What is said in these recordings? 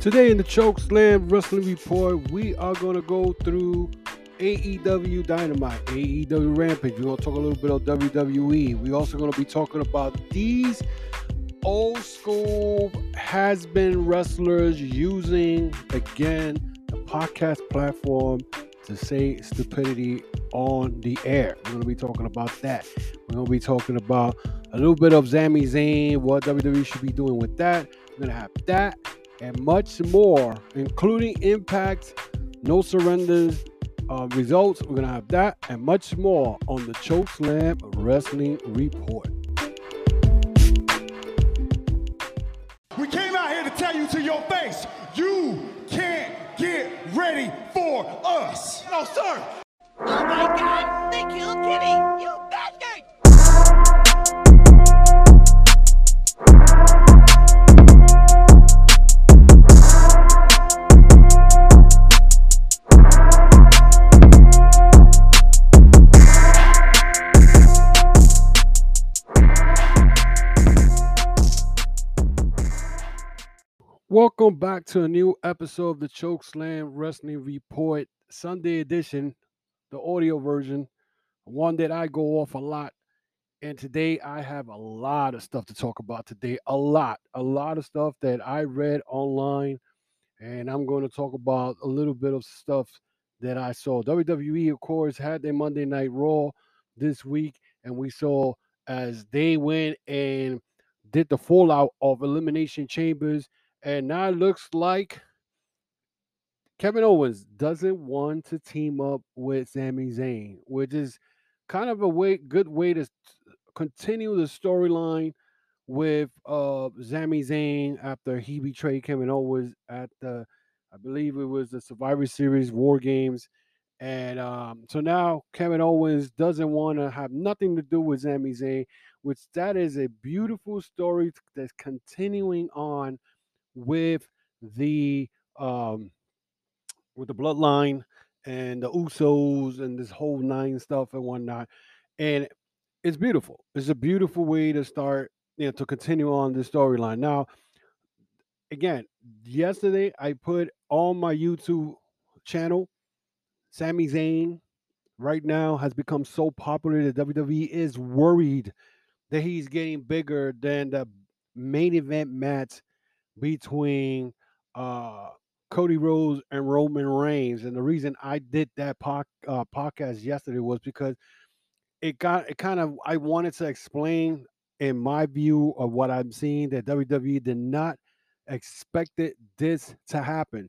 Today in the Choke Slam Wrestling Report, we are going to go through AEW Dynamite, AEW Rampage. We're going to talk a little bit of WWE. We're also going to be talking about these old school has been wrestlers using, again, the podcast platform to say stupidity on the air. We're going to be talking about that. We're going to be talking about a little bit of Sami Zayn, what WWE should be doing with that. We're going to have that and much more, including Impact, No Surrenders, uh, results. We're going to have that and much more on the Chokeslam Wrestling Report. We came out here to tell you to your face, you can't get ready for us. No, sir. Oh my god, they killed Kitty! You Welcome back to a new episode of the Choke Slam Wrestling Report, Sunday edition, the audio version, one that I go off a lot. And today I have a lot of stuff to talk about today. A lot, a lot of stuff that I read online. And I'm going to talk about a little bit of stuff that I saw. WWE, of course, had their Monday Night Raw this week. And we saw as they went and did the fallout of Elimination Chambers and now it looks like Kevin Owens doesn't want to team up with Sami Zayn, which is kind of a way good way to continue the storyline with uh Sami Zayn after he betrayed Kevin Owens at the I believe it was the Survivor Series War Games. And um, so now Kevin Owens doesn't want to have nothing to do with Sami Zayn, which that is a beautiful story that's continuing on with the um with the bloodline and the Usos and this whole nine stuff and whatnot. And it's beautiful. It's a beautiful way to start, you know, to continue on this storyline. Now, again, yesterday I put on my YouTube channel, Sami Zayn right now has become so popular that WWE is worried that he's getting bigger than the main event match between uh Cody Rhodes and Roman Reigns. And the reason I did that pod, uh, podcast yesterday was because it got it kind of I wanted to explain in my view of what I'm seeing that WWE did not expected this to happen.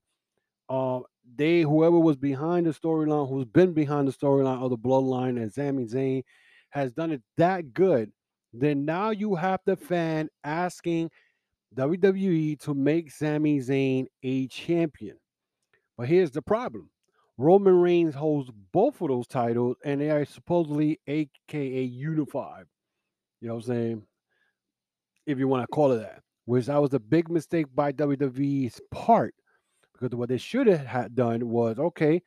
Uh, they whoever was behind the storyline, who's been behind the storyline of the bloodline and Sami Zayn has done it that good. Then now you have the fan asking WWE to make Sami Zayn a champion. But here's the problem. Roman Reigns holds both of those titles and they are supposedly aka unified. You know what I'm saying? If you want to call it that. Which that was a big mistake by WWE's part. Because what they should have done was okay,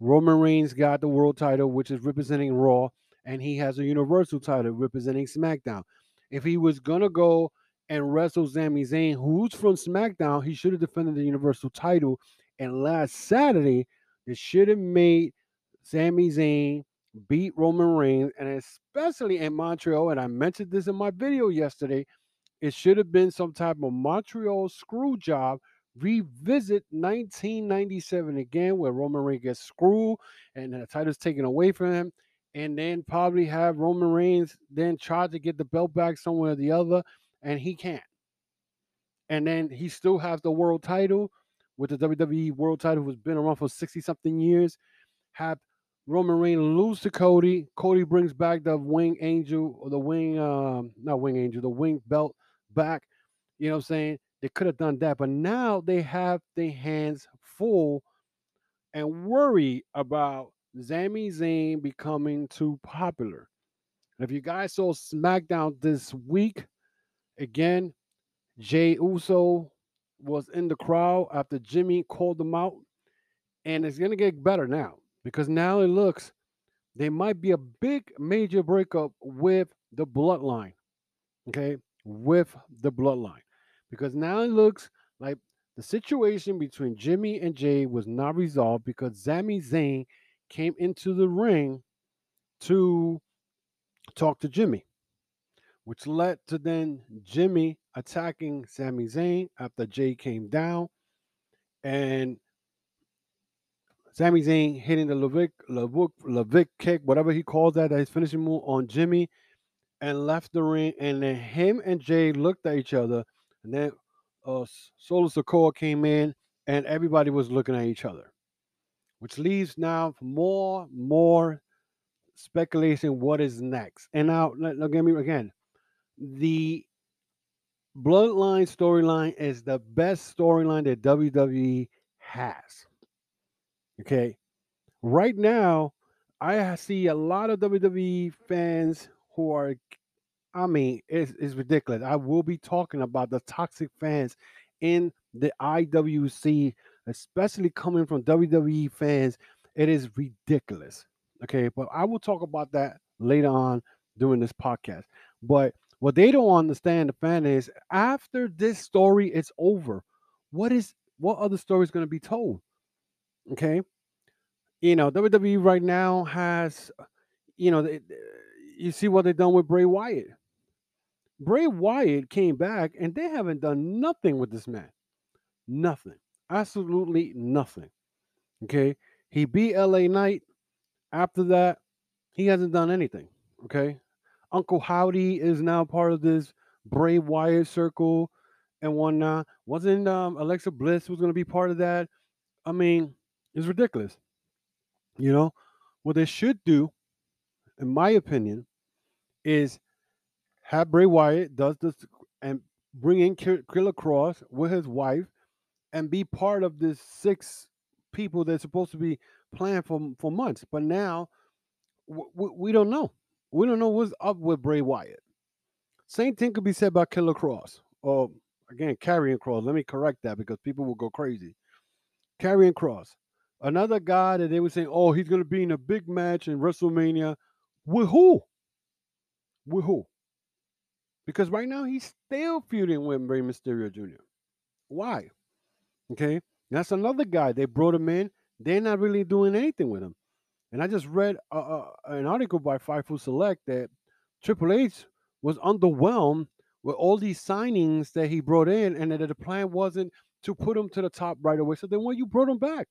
Roman Reigns got the world title, which is representing Raw, and he has a universal title representing SmackDown. If he was gonna go and wrestle Sami Zayn, who's from SmackDown, he should have defended the Universal title. And last Saturday, they should have made Sami Zayn beat Roman Reigns, and especially in Montreal. And I mentioned this in my video yesterday. It should have been some type of Montreal screw job. Revisit 1997 again, where Roman Reigns gets screwed and the title's taken away from him, and then probably have Roman Reigns then try to get the belt back somewhere or the other and he can't. And then he still has the world title with the WWE world title, who's been around for 60 something years. Have Roman Reigns lose to Cody. Cody brings back the wing angel or the wing, um, not wing angel, the wing belt back. You know what I'm saying? They could have done that, but now they have their hands full and worry about Sami Zayn becoming too popular. If you guys saw SmackDown this week, again, Jay Uso was in the crowd after Jimmy called them out. And it's going to get better now because now it looks they might be a big major breakup with the bloodline. Okay. With the bloodline. Because now it looks like the situation between Jimmy and Jay was not resolved because Sami Zayn came into the ring to talk to Jimmy, which led to then Jimmy attacking Sami Zayn after Jay came down and Sami Zayn hitting the Levick, Levick, Levick kick, whatever he calls that, his finishing move on Jimmy, and left the ring. And then him and Jay looked at each other, and then uh, Solo Sikoa came in, and everybody was looking at each other, which leaves now more, more speculation. What is next? And now, let, let me again. The Bloodline storyline is the best storyline that WWE has. Okay. Right now, I see a lot of WWE fans who are, I mean, it's, it's ridiculous. I will be talking about the toxic fans in the IWC, especially coming from WWE fans. It is ridiculous. Okay. But I will talk about that later on during this podcast. But what they don't understand, the fan is after this story is over, what is what other story is going to be told? Okay, you know WWE right now has, you know, they, you see what they've done with Bray Wyatt. Bray Wyatt came back and they haven't done nothing with this man, nothing, absolutely nothing. Okay, he beat LA Knight. After that, he hasn't done anything. Okay, Uncle Howdy is now part of this Bray Wyatt circle and whatnot. Wasn't um, Alexa Bliss was going to be part of that? I mean, it's ridiculous. You know, what they should do, in my opinion, is have Bray Wyatt does this and bring in Killer Kross with his wife and be part of this six people that's supposed to be planned for for months. But now w- we don't know. We don't know what's up with Bray Wyatt. Same thing could be said about Killer Kross Or again, Karrion Kross. Let me correct that because people will go crazy. Karrion Kross, Another guy that they were saying, oh, he's going to be in a big match in WrestleMania. With who? With who? Because right now he's still feuding with Rey Mysterio Jr. Why? Okay. That's another guy. They brought him in. They're not really doing anything with him. And I just read uh, uh, an article by Fightful Select that Triple H was underwhelmed with all these signings that he brought in, and that the plan wasn't to put him to the top right away. So then, why you brought him back?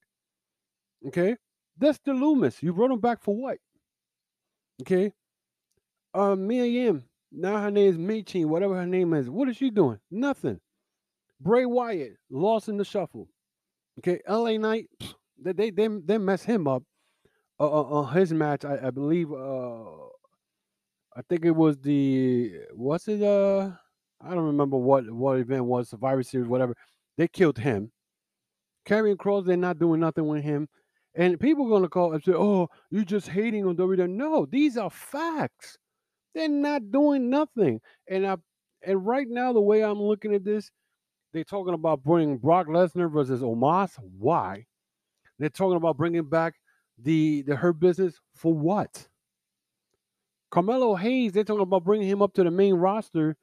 Okay, that's the Loomis. You brought him back for what? Okay, uh, Mia Yim. Now her name is Michin, whatever her name is. What is she doing? Nothing. Bray Wyatt lost in the shuffle. Okay, LA Knight. They they they, they mess him up uh, on his match, I, I believe, uh, I think it was the what's it? Uh, I don't remember what what event was, Survivor Series, whatever. They killed him. Karrion Kross, they're not doing nothing with him. And people are gonna call and say, "Oh, you're just hating on WWE." No, these are facts. They're not doing nothing. And I and right now, the way I'm looking at this, they're talking about bringing Brock Lesnar versus Omos. Why? They're talking about bringing back the the Hurt Business for what? Carmelo Hayes, they're talking about bringing him up to the main roster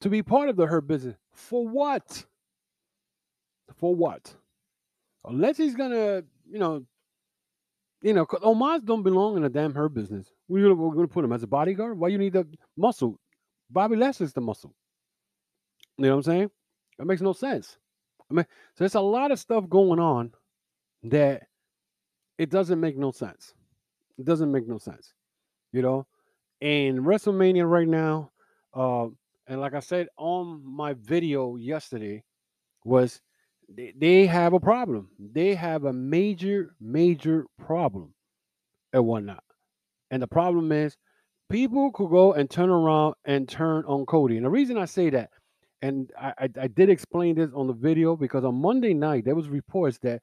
to be part of the Hurt Business for what? For what? Unless he's gonna, you know, you know, Omos don't belong in the damn Hurt Business. We're gonna, we're gonna put him as a bodyguard. Why you need the muscle? Bobby Lashley's the muscle. You know what I'm saying? That makes no sense. I mean, so there's a lot of stuff going on that it doesn't make no sense. It doesn't make no sense, you know. And WrestleMania right now, uh, and like I said on my video yesterday, was they, they have a problem. They have a major, major problem and whatnot. And the problem is people could go and turn around and turn on Cody. And the reason I say that, and I, I, I did explain this on the video because on Monday night there was reports that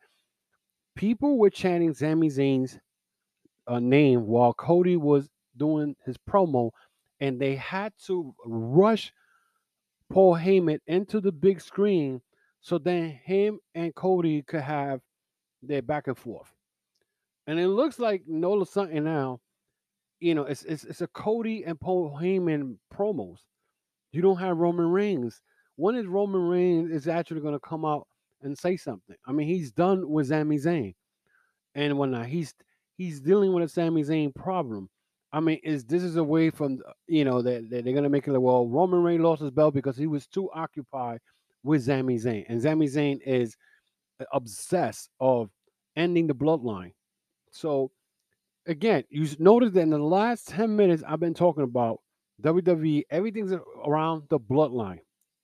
people were chanting Sami Zayn's uh, name while Cody was doing his promo, and they had to rush Paul Heyman into the big screen so then him and Cody could have their back and forth. And it looks like Nola something now, you know, it's, it's it's a Cody and Paul Heyman promos. You don't have Roman Reigns. When is Roman Reigns is actually going to come out and say something. I mean, he's done with Sami Zayn, and whatnot. He's he's dealing with a Sami Zayn problem. I mean, is this is a way from you know that, that they're gonna make it like well Roman Reigns lost his belt because he was too occupied with Sami Zayn, and Sami Zayn is uh, obsessed of ending the bloodline. So again, you notice that in the last 10 minutes I've been talking about WWE, everything's around the bloodline.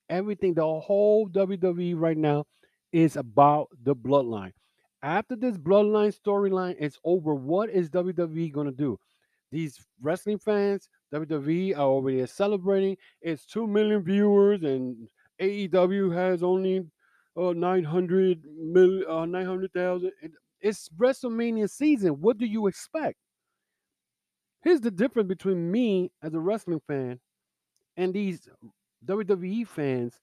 Everything, the whole WWE right now is about the bloodline. After this bloodline storyline is over, what is WWE going to do? These wrestling fans, WWE are over celebrating. It's 2 million viewers, and AEW has only uh, 900 million, uh, 900,000. It's WrestleMania season. What do you expect? Here's the difference between me as a wrestling fan and these WWE fans.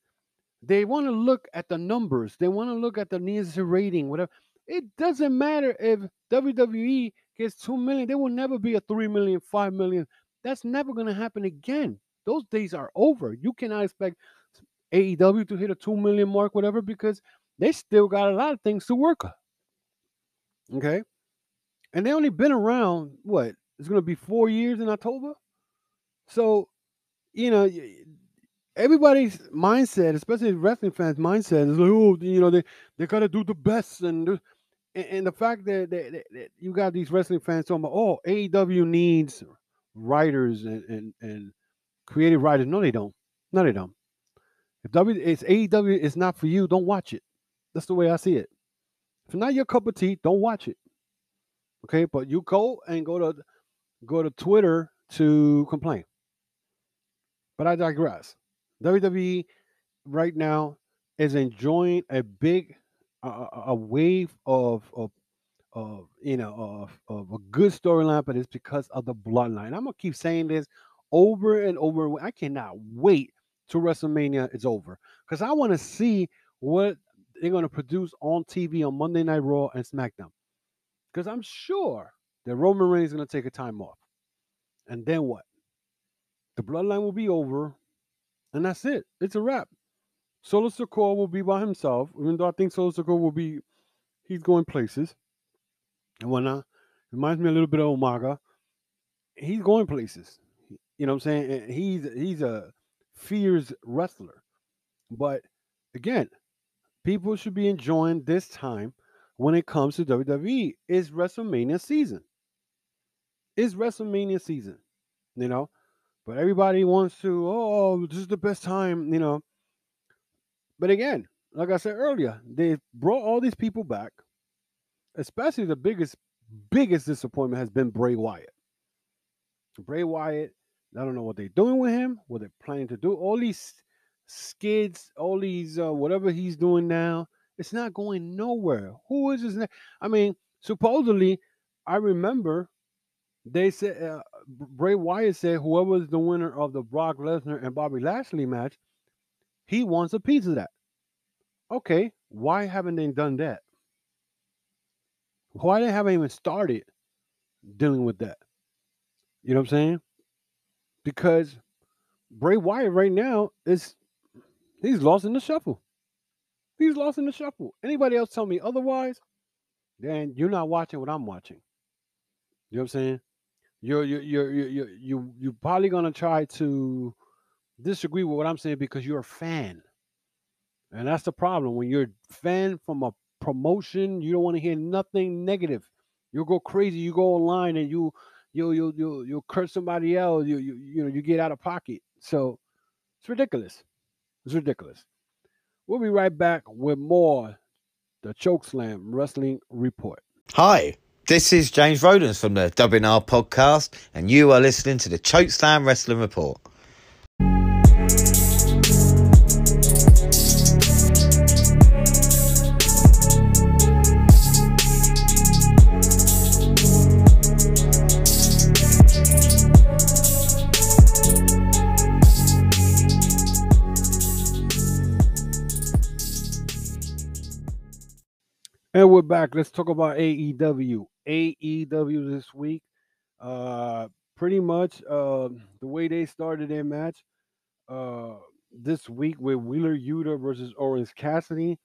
They want to look at the numbers. They want to look at the Nielsen rating, whatever. It doesn't matter if WWE gets 2 million. There will never be a 3 million, 5 million. That's never going to happen again. Those days are over. You cannot expect AEW to hit a 2 million mark, whatever, because they still got a lot of things to work on. Okay. And they only been around, what? It's going to be four years in October. So, you know, everybody's mindset, especially wrestling fans' mindset, is like, oh, you know, they, they got to do the best. And, and the fact that, that, that, you got these wrestling fans talking about, oh, AEW needs writers and, and, and creative writers. No, they don't. No, they don't. If W it's AEW is not for you, don't watch it. That's the way I see it. If not your cup of tea, don't watch it. Okay, but you go and go to go to Twitter to complain. But I digress. WWE right now is enjoying a big uh, a wave of of of you know of, of a good storyline, but it's because of the bloodline. I'm gonna keep saying this over and over. I cannot wait to WrestleMania is over because I want to see what they're to produce on TV on Monday Night Raw and SmackDown. Because I'm sure that Roman Reigns is to take a time off. And then what? The bloodline will be over, and that's it. It's a wrap. Solo Sikoa will be by himself, even though I think Solo Sikoa will be, he's going places and whatnot. Reminds me a little bit of Umaga. He's going places. You know what I'm saying? He's he's a fierce wrestler. But again, people should be enjoying this time when it comes to WWE. It's WrestleMania season. It's WrestleMania season, you know. But everybody wants to, oh, this is the best time, you know. But again, like I said earlier, they brought all these people back. Especially the biggest, biggest disappointment has been Bray Wyatt. Bray Wyatt I don't know what they're doing with him, what they're planning to do. All these skids, all these uh, whatever he's doing now, it's not going nowhere. Who is this? I mean, supposedly, I remember they said uh, Bray Wyatt said whoever is the winner of the Brock Lesnar and Bobby Lashley match, he wants a piece of that. Okay, why haven't they done that? Why they haven't even started dealing with that? You know what I'm saying? because Bray Wyatt right now is he's lost in the shuffle. He's lost in the shuffle. Anybody else tell me otherwise, then you're not watching what I'm watching. You know what I'm saying? You're you're you're you're you you're probably gonna try to disagree with what I'm saying because you're a fan. And that's the problem. When you're a fan from a promotion, you don't want to hear nothing negative. You'll go crazy. You go online and you you you you you curse somebody else. You you you know you get out of pocket. So it's ridiculous. It's ridiculous. We'll be right back with more the Chokeslam Wrestling Report. Hi, this is James Rodens from the WNR podcast, and you are listening to the Chokeslam Wrestling Report. And we're back. Let's talk about AEW. AEW this week. Uh pretty much uh the way they started their match uh this week with Wheeler Yuta versus Orange Cassidy.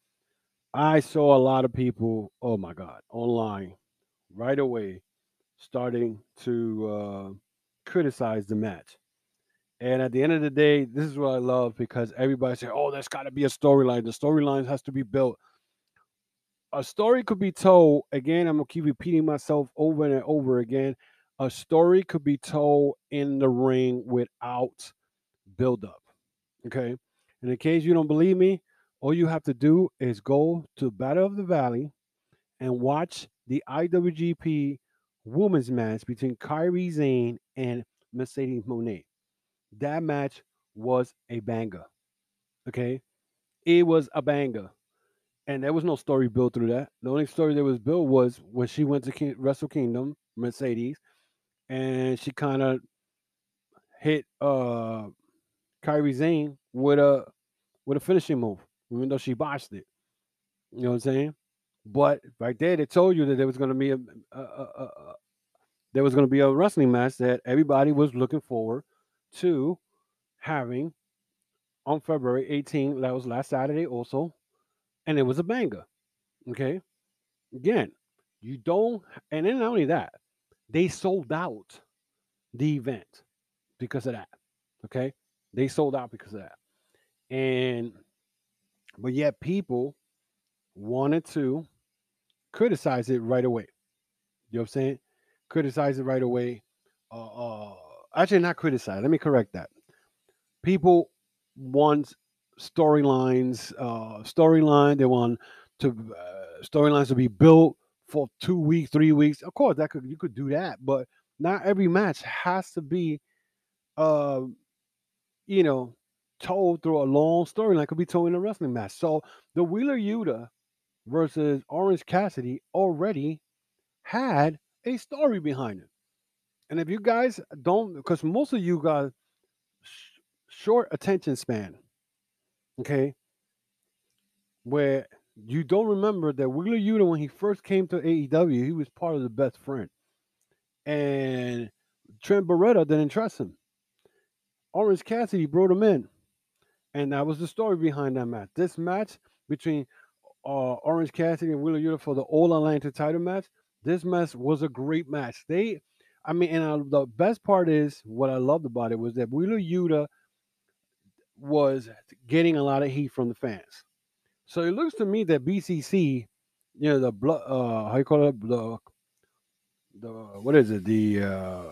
I saw a lot of people, oh my God, online right away starting to uh, criticize the match. And at the end of the day, this is what I love because everybody say, "Oh, there's got to be a storyline. The storyline has to be built." A story could be told. Again, I'm gonna keep repeating myself over and over again. A story could be told in the ring without build up. Okay. And in case you don't believe me, all you have to do is go to Battle of the Valley and watch the IWGP Women's match between Kairi Sane and Mercedes Moné. That match was a banger. Okay. It was a banger. And there was no story built through that. The only story that was built was when she went to King, Wrestle Kingdom, Mercedes, and she kind of hit uh Kairi Sane with a with a finishing move, even though she botched it. You know what I'm saying? But right there, they told you that there was going to be a, a, a, a there was going to be a wrestling match that everybody was looking forward to having on February 18th. That was last Saturday, also, and it was a banger. Okay, again, you don't, and then not only that, they sold out the event because of that. Okay, they sold out because of that, and but yet people wanted to criticize it right away. You know what I'm saying? Criticize it right away. Uh, uh actually, not criticize. Let me correct that. People want storylines, uh, storyline. They want to uh, storylines to be built for two weeks, three weeks. Of course, that could you could do that, but not every match has to be, uh, you know, told through a long storyline. Could be told in a wrestling match. So the Wheeler Yuta versus Orange Cassidy already had a story behind it. And if you guys don't, because most of you got sh- short attention span, okay, where you don't remember that Wheeler Yuta, when he first came to AEW, he was part of the best friend. And Trent Beretta didn't trust him. Orange Cassidy brought him in. And that was the story behind that match. This match between uh, Orange Cassidy and Wheeler Yuta for the All-Atlantic title match. This match was a great match. They, I mean, and uh, the best part is what I loved about it was that Wheeler Yuta was getting a lot of heat from the fans. So it looks to me that BCC, you know, the blood, uh, how you call it, the, the what is it, the, uh,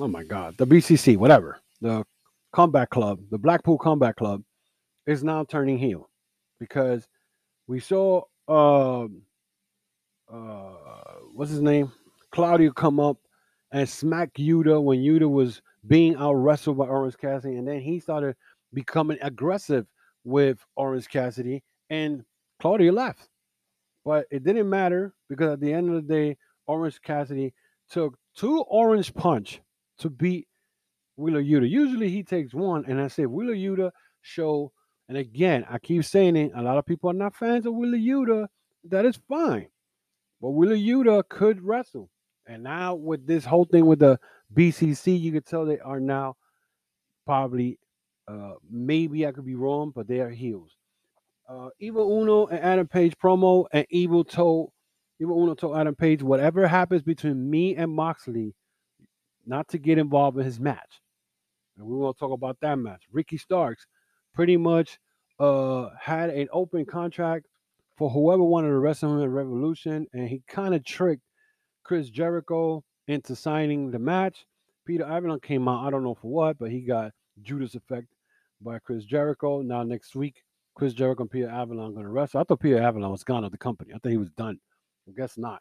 oh my God, the BCC, whatever, the Combat Club, the Blackpool Combat Club, is now turning heel because we saw um uh what's his name? Claudio come up and smack Yuta when Yuta was being out wrestled by Orange Cassidy, and then he started becoming aggressive with Orange Cassidy, and Claudio left. But it didn't matter because at the end of the day, Orange Cassidy took two orange punch to beat Wheeler Yuta. Usually he takes one, and I said Wheeler Yuta show and again, I keep saying it, a lot of people are not fans of Wheeler Yuta. That is fine. But Wheeler Yuta could wrestle. And now with this whole thing with the BCC, you could tell they are now probably, uh, maybe I could be wrong, but they are heels. Uh, Evil Uno and Adam Page promo, and Evil told Evil Uno told Adam Page, whatever happens between me and Moxley, not to get involved in his match. And we want to talk about that match. Ricky Starks pretty much uh, had an open contract for whoever wanted to wrestle him at Revolution, and he kind of tricked Chris Jericho into signing the match. Peter Avalon came out, I don't know for what, but he got Judas effect by Chris Jericho. Now next week, Chris Jericho and Peter Avalon going to wrestle. I thought Peter Avalon was gone of the company. I thought he was done. I guess not.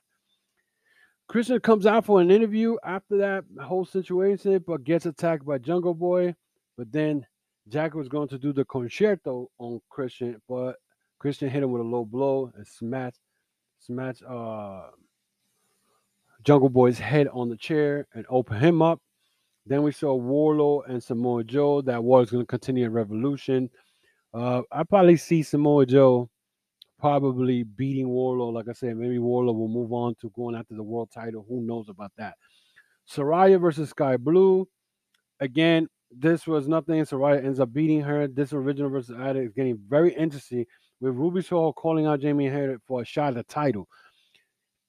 Christian comes out for an interview after that whole situation, but gets attacked by Jungle Boy. But then Jack was going to do the concerto on Christian, but Christian hit him with a low blow and smashed smashed uh Jungle Boy's head on the chair and opened him up. Then we saw Wardlow and Samoa Joe. That war is going to continue in Revolution. Uh, I probably see Samoa Joe probably beating Wardlow. Like I said, maybe Wardlow will move on to going after the world title. Who knows about that? Saraya versus Skye Blue. Again, this was nothing. Saraya ends up beating her. This original versus Ada is getting very interesting with Ruby Soho calling out Jamie Hayter for a shot at the title.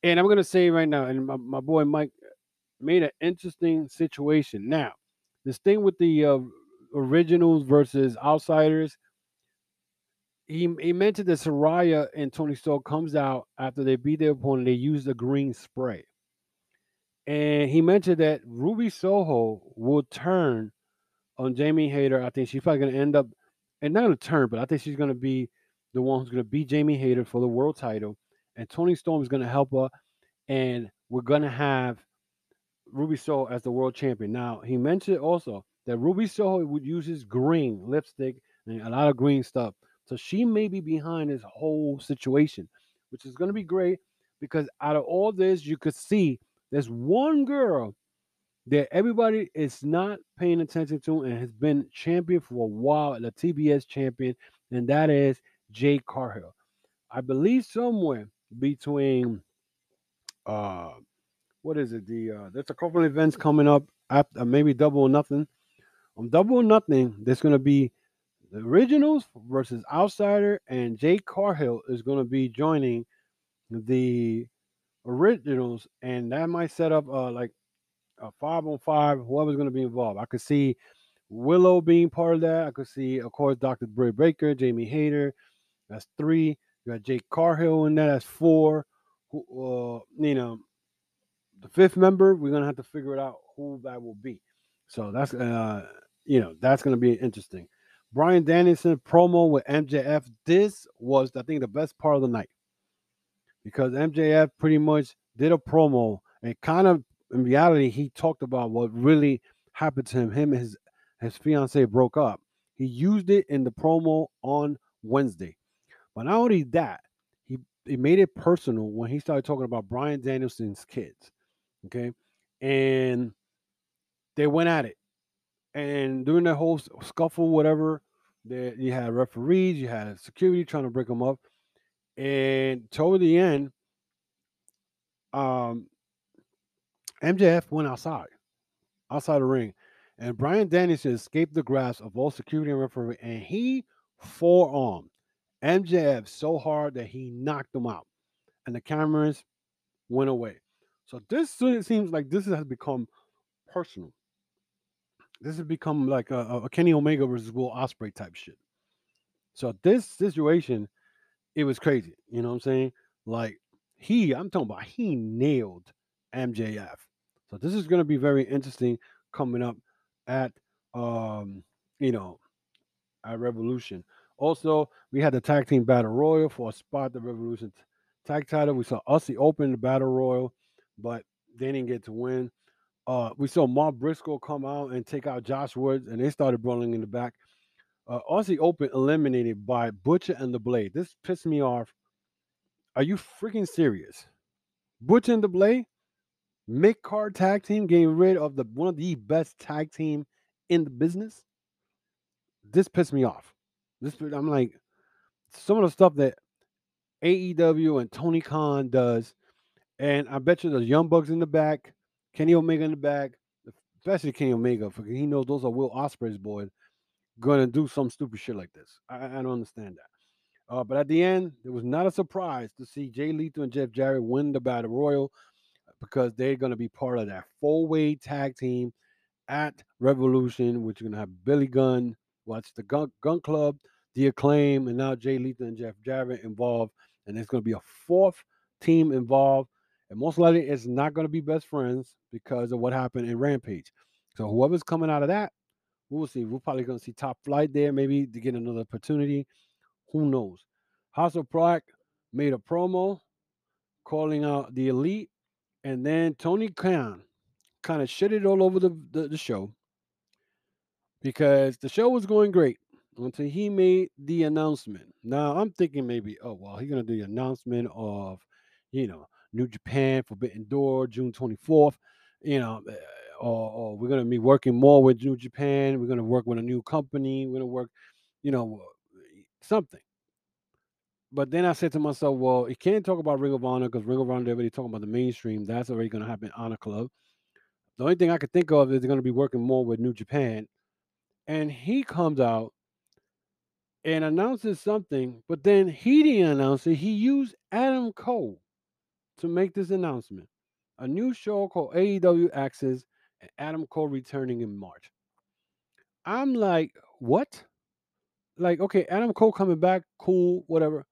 And I'm gonna say right now, and my, my boy Mike made an interesting situation. Now, this thing with the uh, originals versus outsiders, he he mentioned that Saraya and Toni Storm comes out after they beat their opponent. They use the green spray, and he mentioned that Ruby Soho will turn on Jamie Hayter. I think she's probably going to end up, and not going to turn, but I think she's going to be the one who's going to beat Jamie Hayter for the world title, and Toni Storm is going to help her, and we're going to have Ruby Soho as the world champion. Now he mentioned also that Ruby Soho would use his green lipstick and a lot of green stuff. So she may be behind this whole situation, which is going to be great because out of all this, you could see there's one girl that everybody is not paying attention to and has been champion for a while, the TBS champion, and that is Jade Cargill. I believe somewhere between uh what is it? The uh there's a couple of events coming up after maybe double or nothing. On double or nothing, there's gonna be the originals versus outsider, and Jade Cargill is gonna be joining the originals, and that might set up uh like a five on five, whoever's gonna be involved. I could see Willow being part of that. I could see, of course, Dr. Bray Baker, Jamie Hayter. That's three. You got Jake Cargill in there. That's four. Uh, you know, the fifth member, we're gonna have to figure it out who that will be. So that's uh, you know, that's gonna be interesting. Bryan Danielson promo with MJF. This was, I think, the best part of the night because MJF pretty much did a promo and kind of, in reality, he talked about what really happened to him. Him and his his fiance broke up. He used it in the promo on Wednesday. But not only that, he, he made it personal when he started talking about Bryan Danielson's kids. Okay. And they went at it. And during that whole scuffle, whatever, there you had referees, you had security trying to break them up. And toward the end, um, MJF went outside, outside the ring. And Bryan Danielson escaped the grasp of both security and referee, and he forearmed MJF so hard that he knocked him out. And the cameras went away. So this seems like this has become personal. This has become like a, a Kenny Omega versus Will Ospreay type shit. So this situation, it was crazy. You know what I'm saying? Like he, I'm talking about he nailed MJF. So this is going to be very interesting coming up at um, you know, at Revolution. Also, we had the tag team battle royal for a spot the Revolution tag title. We saw Aussie open the battle royal, but they didn't get to win. Uh, we saw Mark Briscoe come out and take out Josh Woods, and they started brawling in the back. Uh, Aussie Open eliminated by Butcher and the Blade. This pissed me off. Are you freaking serious? Butcher and the Blade, mid card tag team, getting rid of the one of the best tag team in the business. This pissed me off. This I'm like some of the stuff that AEW and Tony Khan does, and I bet you there's Young Bucks in the back, Kenny Omega in the back, especially Kenny Omega, because he knows those are Will Ospreay's boys, gonna do some stupid shit like this. I, I don't understand that. Uh, but at the end, it was not a surprise to see Jay Lethal and Jeff Jarrett win the Battle Royal because they're to be part of that four-way tag team at Revolution, which is to have Billy Gunn, watch the Gun, Gunn Club, the Acclaim, and now Jay Lethal and Jeff Jarrett involved. And there's to be a fourth team involved. And most likely it's not going to be best friends because of what happened in Rampage. So whoever's coming out of that, we'll see. We're probably going to see top flight there, maybe to get another opportunity. Who knows? House of made a promo calling out the elite. And then Tony Khan kind of shit it all over the, the, the show because the show was going great until he made the announcement. Now I'm thinking maybe, oh well, he's gonna do the announcement of, you know, New Japan Forbidden Door June 24th. You know, eh, or, or we're gonna be working more with New Japan. We're gonna work with a new company. We're gonna work, you know, something. But then I said to myself, well, you can't talk about Ring of Honor because Ring of Honor, already talking about the mainstream. That's already going to happen Honor Club. The only thing I could think of is they're going to be working more with New Japan. And he comes out and announces something, but then he didn't announce it. He used Adam Cole to make this announcement. A new show called AEW Access and Adam Cole returning in March. I'm like, what? Like, okay, Adam Cole coming back, cool, whatever.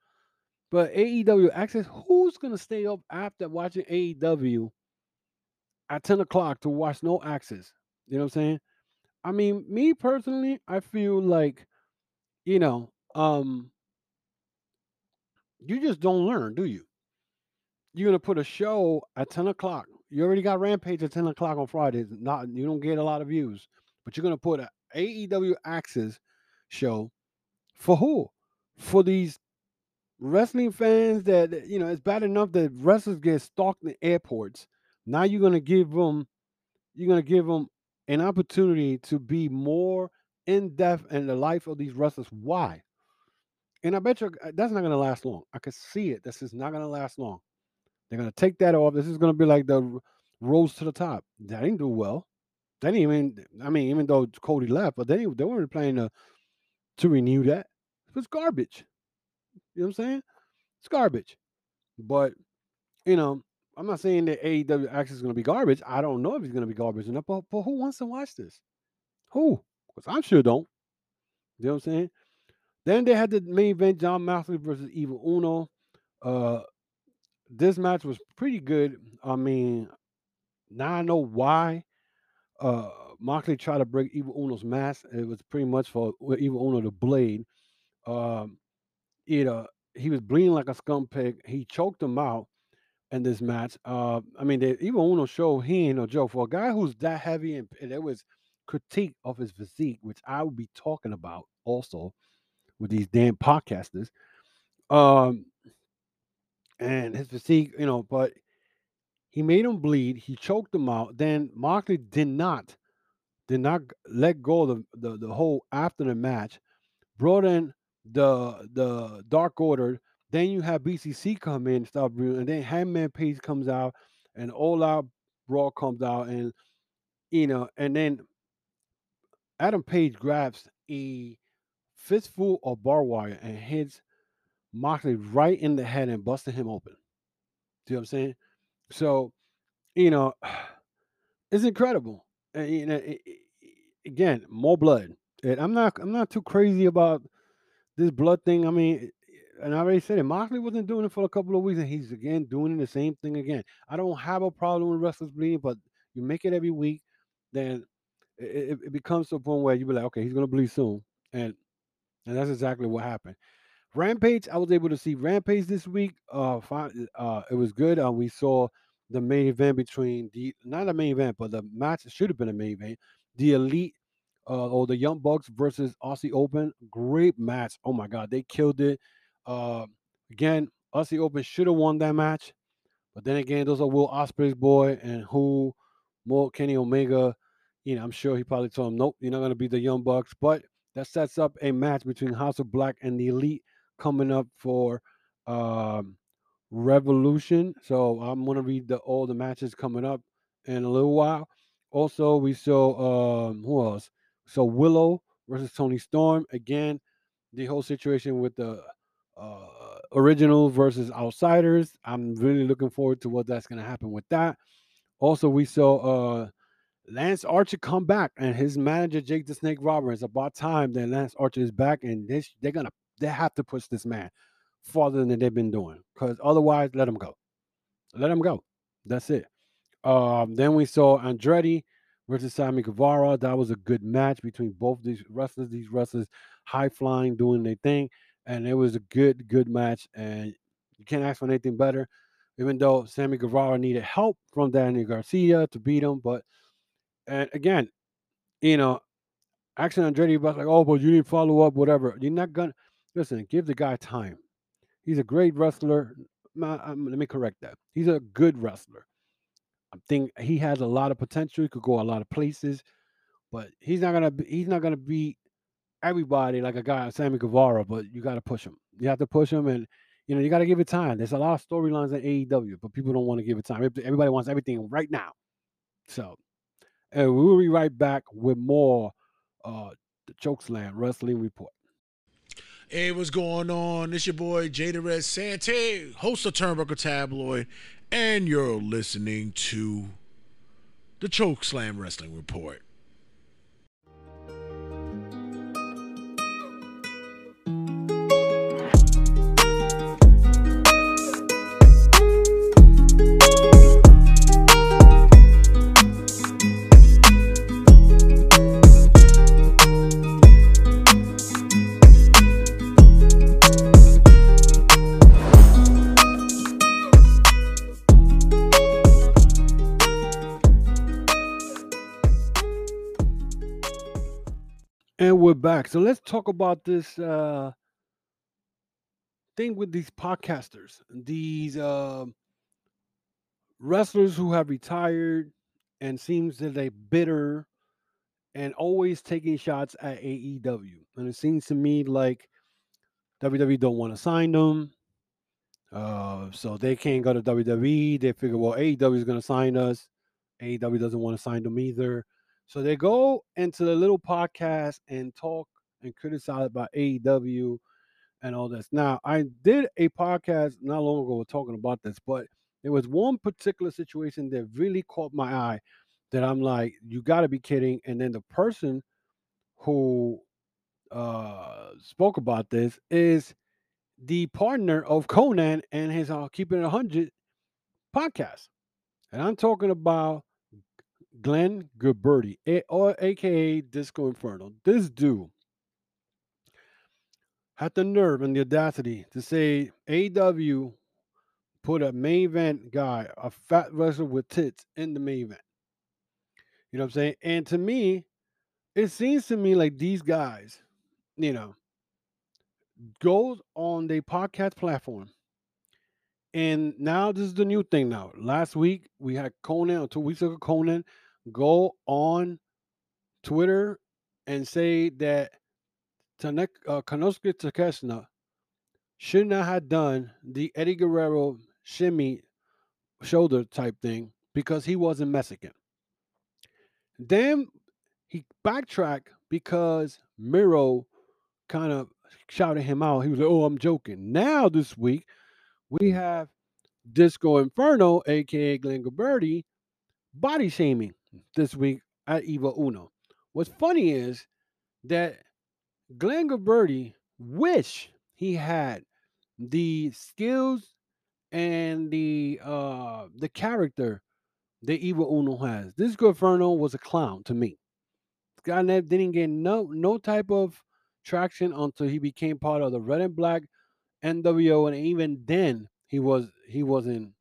But AEW Access, who's gonna stay up after watching AEW at 10 o'clock to watch no access? You know what I'm saying? I mean, me personally, I feel like, you know, um, you just don't learn, do you? You're gonna put a show at 10 o'clock. You already got Rampage at 10 o'clock on Fridays. Not you don't get a lot of views, but you're gonna put a AEW Access show for who? For these wrestling fans that that, you know it's bad enough that wrestlers get stalked in airports. Now you're gonna give them, you're gonna give them an opportunity to be more in depth in the life of these wrestlers. Why? And I bet you uh, that's not gonna last long. I can see it. This is not gonna last long. They're gonna take that off. This is gonna be like the Rhodes to the Top. That didn't do well. They didn't even. I mean, even though Cody left, but they they weren't planning to to renew that. It was garbage. You know what I'm saying? It's garbage. But you know, I'm not saying that AEW Access is going to be garbage. I don't know if it's going to be garbage not. But, but who wants to watch this? Who? Because I'm sure don't. You know what I'm saying? Then they had the main event: Jon Moxley versus Evil Uno. Uh, this match was pretty good. I mean, now I know why. Uh, Moxley tried to break Evil Uno's mask. It was pretty much for Evil Uno to blade. Um, you know, he was bleeding like a scum pig. He choked him out in this match. Uh, I mean, the Evil Uno show he ain't no joke for a guy who's that heavy, and, and there was critique of his physique, which I will be talking about also with these damn podcasters. Um, and his physique, you know, but he made him bleed. He choked him out. Then Moxley did not, did not let go of the, the, the whole after the match. Brought in the the Dark Order. Then you have BCC come in, start brewing, and then Hangman Page comes out, and All Out Brawl comes out, and you know, and then Adam Page grabs a fistful of barbed wire and hits Moxley right in the head and busting him open. See what I'm saying? So, you know, it's incredible. And, you know, i- i- again, more blood. And I'm not, I'm not too crazy about this blood thing. I mean, and I already said it. Moxley wasn't doing it for a couple of weeks, and he's again doing the same thing again. I don't have a problem with wrestlers bleeding, but you make it every week, then it, it, it becomes to a point where you be like, okay, he's gonna bleed soon, and and that's exactly what happened. Rampage, I was able to see Rampage this week. Uh, fi- uh, it was good. Uh, we saw the main event between the not the main event, but the match should have been a main event. The Elite, uh, or the Young Bucks versus Aussie Open. Great match. Oh my God, they killed it. Uh, again, Aussie Open should have won that match, but then again, those are Will Ospreay's boy and who more Kenny Omega. You know, I'm sure he probably told him, nope, you're not going to be the Young Bucks. But that sets up a match between House of Black and the Elite coming up for um, Revolution. So I'm to read the all the matches coming up in a little while. Also, we saw um, who else? So Willow versus Toni Storm again. The whole situation with the uh, original versus outsiders. I'm really looking forward to what that's to happen with that. Also, we saw uh, Lance Archer come back and his manager Jake the Snake Roberts. About time that Lance Archer is back, and they sh- they're gonna they have to push this man farther than they've been doing, because otherwise, let him go. Let him go. That's it. Um, then we saw Andretti versus Sammy Guevara. That was a good match between both these wrestlers. These wrestlers high flying, doing their thing, and it was a good, good match. And you can't ask for anything better. Even though Sammy Guevara needed help from Danny Garcia to beat him, but and again, you know, Action Andretti was like, oh, but you didn't follow up, whatever. You're not gonna listen. Give the guy time. He's a great wrestler. Ma- um, let me correct that. He's a good wrestler. I think he has a lot of potential. He could go a lot of places, but he's not gonna. Be, he's not gonna beat everybody like a guy, Sammy Guevara. But you got to push him. You have to push him, and you know you got to give it time. There's a lot of storylines in AEW, but people don't want to give it time. Everybody wants everything right now. So, and we'll be right back with more uh the Chokeslam Wrestling Report. Hey, what's going on? It's your boy Jada Red Sante, host of Turnbuckle Tabloid, and you're listening to the Choke Slam Wrestling Report. Back. So let's talk about this uh thing with these podcasters, these uh, wrestlers who have retired and seems that they bitter and always taking shots at AEW. And it seems to me like WWE don't want to sign them. Uh, so they can't go to WWE. They figure, well, AEW is going to sign us. AEW doesn't want to sign them either. So they go into the little podcast and talk and criticize about AEW and all this. Now, I did a podcast not long ago talking about this, but there was one particular situation that really caught my eye that I'm like, you got to be kidding. And then the person who uh spoke about this is the partner of Konnan and his uh, Keeping It 100 podcast. And I'm talking about Glenn Gilberti, a- or aka Disco Inferno. This dude had the nerve and the audacity to say AW put a main event guy, a fat wrestler with tits, in the main event. You know what I'm saying? And to me, it seems to me like these guys, you know, goes on their podcast platform. And now this is the new thing now. Last week we had Konnan, or two weeks ago, Konnan go on Twitter and say that Uh, Konosuke Takeshita should not have done the Eddie Guerrero shimmy shoulder type thing because he wasn't Mexican. Then he backtracked because Miro kind of shouted him out. He was like, "Oh, I'm joking." Now this week we have Disco Inferno, aka Glenn Gilberti, body shaming this week at Evil Uno. What's funny is that Glenn Gilberti wish he had the skills and the uh the character that Evil Uno has. Disco Inferno was a clown to me. Guy didn't get no no type of traction until he became part of the Red and Black NWO, and even then he was he wasn't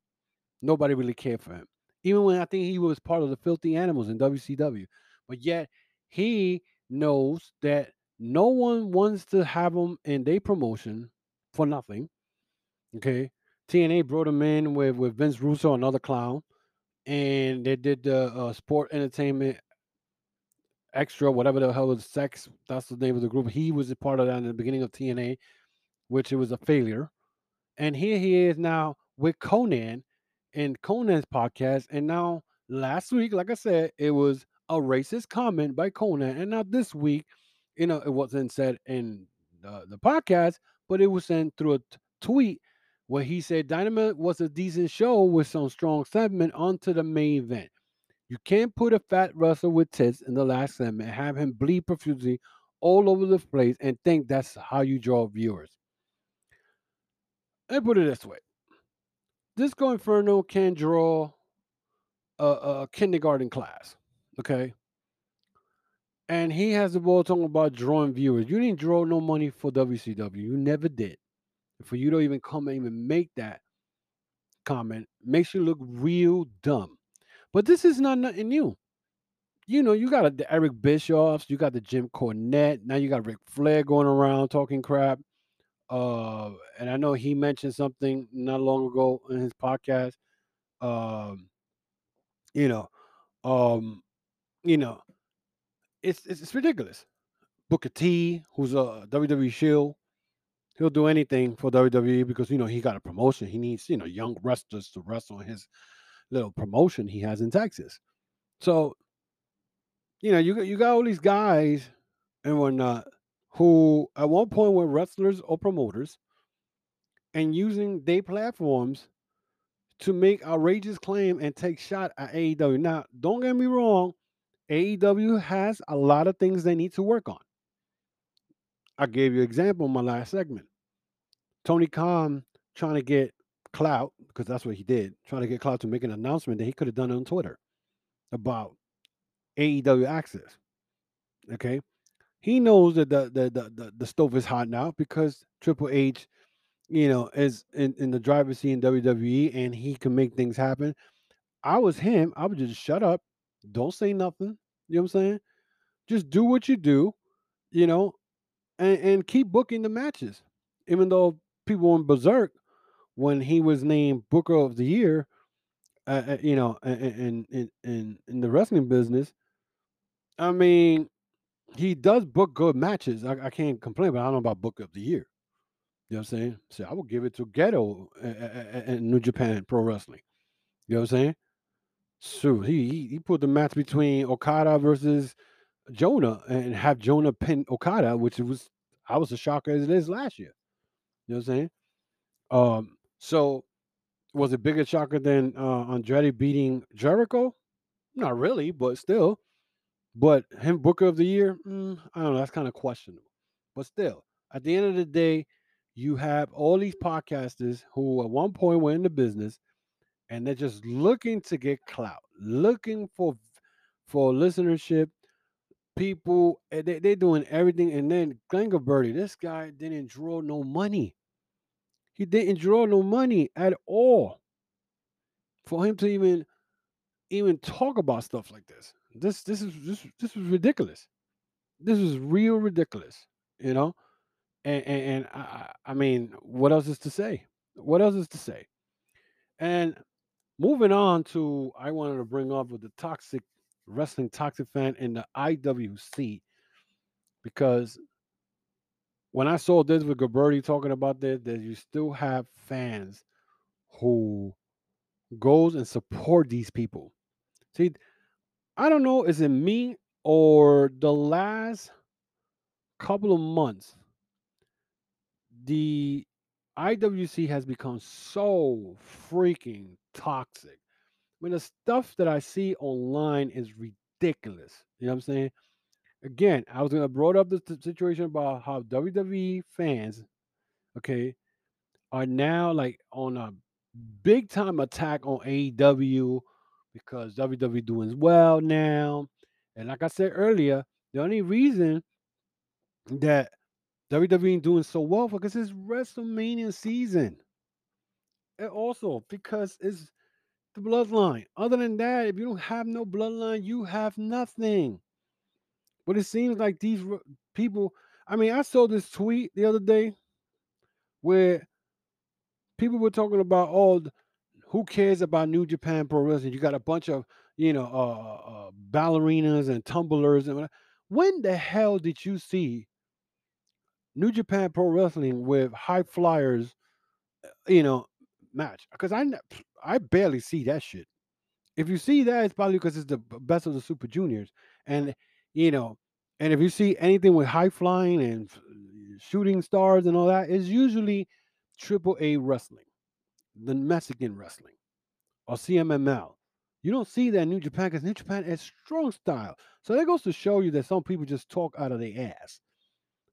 nobody really cared for him. Even when I think he was part of the Filthy Animals in WCW, but yet he knows that no one wants to have him in their promotion for nothing. Okay, TNA brought him in with with Vince Russo, another clown, and they did the uh, Sport Entertainment Extra, whatever the hell was Sex. That's the name of the group. He was a part of that in the beginning of TNA, which it was a failure. And here he is now with Konnan and Konnan's podcast. And now last week, like I said, it was a racist comment by Konnan. And now this week, you know, it wasn't said in the, the podcast, but it was sent through a t- tweet where he said Dynamite was a decent show with some strong segment onto the main event. You can't put a fat wrestler with tits in the last segment, have him bleed profusely all over the place, and think that's how you draw viewers. Me put it this way: Disco Inferno can draw a, a kindergarten class, okay? And he has the ball talking about drawing viewers. You didn't draw no money for WCW. You never did. For you to even come and even make that comment makes you look real dumb. But this is not nothing new. You know, you got the Eric Bischoffs, you got the Jim Cornette, now you got Ric Flair going around talking crap. Uh, and I know he mentioned something not long ago in his podcast. Um, you know, um, you know, it's it's, it's ridiculous. Booker T, who's a WWE shield, he'll do anything for WWE because you know he got a promotion. He needs you know young wrestlers to wrestle in his little promotion he has in Texas. So, you know, you got you got all these guys and whatnot who at one point were wrestlers or promoters and using their platforms to make outrageous claim and take shot at AEW. Now, don't get me wrong, AEW has a lot of things they need to work on. I gave you an example in my last segment. Tony Khan trying to get clout, because that's what he did, trying to get clout to make an announcement that he could have done on Twitter about AEW access. Okay. He knows that the the, the the the stove is hot now because Triple H, you know, is in, in the driver's seat in WWE and he can make things happen. I was him, I would just shut up, don't say nothing. You know what I'm saying? Just do what you do, you know, and, and keep booking the matches. Even though people went berserk when he was named Booker of the Year, uh, uh, you know, in, in in in the wrestling business. I mean, he does book good matches. I, I can't complain, but I don't know about Book of the Year. You know what I'm saying? So I would give it to Gedo and New Japan Pro Wrestling. You know what I'm saying? So he, he he put the match between Okada versus Jonah and have Jonah pin Okada, which was I was a shocker as it is last year. You know what I'm saying? Um, so was it bigger shocker than uh Andretti beating Jericho? Not really, but still. But him Booker of the Year, mm, I don't know. That's kind of questionable. But still, at the end of the day, you have all these podcasters who at one point were in the business, and they're just looking to get clout, looking for for listenership. People, they, they're doing everything. And then Glenn Gilberti, this guy didn't draw no money. He didn't draw no money at all for him to even even talk about stuff like this. This this is this this was ridiculous. This is real ridiculous, you know. And and, and I, I mean, what else is to say? What else is to say? And moving on to, I wanted to bring up with the toxic wrestling toxic fan in the IWC because when I saw this with Gilberti talking about this, that you still have fans who goes and support these people. See, I don't know, is it me or the last couple of months, the IWC has become so freaking toxic. I mean, the stuff that I see online is ridiculous. You know what I'm saying? Again, I was gonna brought up the situation about how WWE fans, okay, are now like on a big time attack on AEW because WWE doing well now. And like I said earlier, the only reason that WWE doing so well because it's WrestleMania season. Also because it's the bloodline. Other than that, if you don't have no bloodline, you have nothing. But it seems like these people, I mean, I saw this tweet the other day where people were talking about, oh, who cares about New Japan Pro Wrestling? You got a bunch of, you know, uh, uh, ballerinas and tumblers. And when the hell did you see New Japan Pro Wrestling with high flyers, uh, you know, match? Because I, I barely see that shit. If you see that, it's probably because it's the best of the Super Juniors. And you know, and if you see anything with high flying and uh, shooting stars and all that, it's usually triple A wrestling, the Mexican wrestling, or CMLL. You don't see that in New Japan because New Japan is strong style. So that goes to show you that some people just talk out of their ass.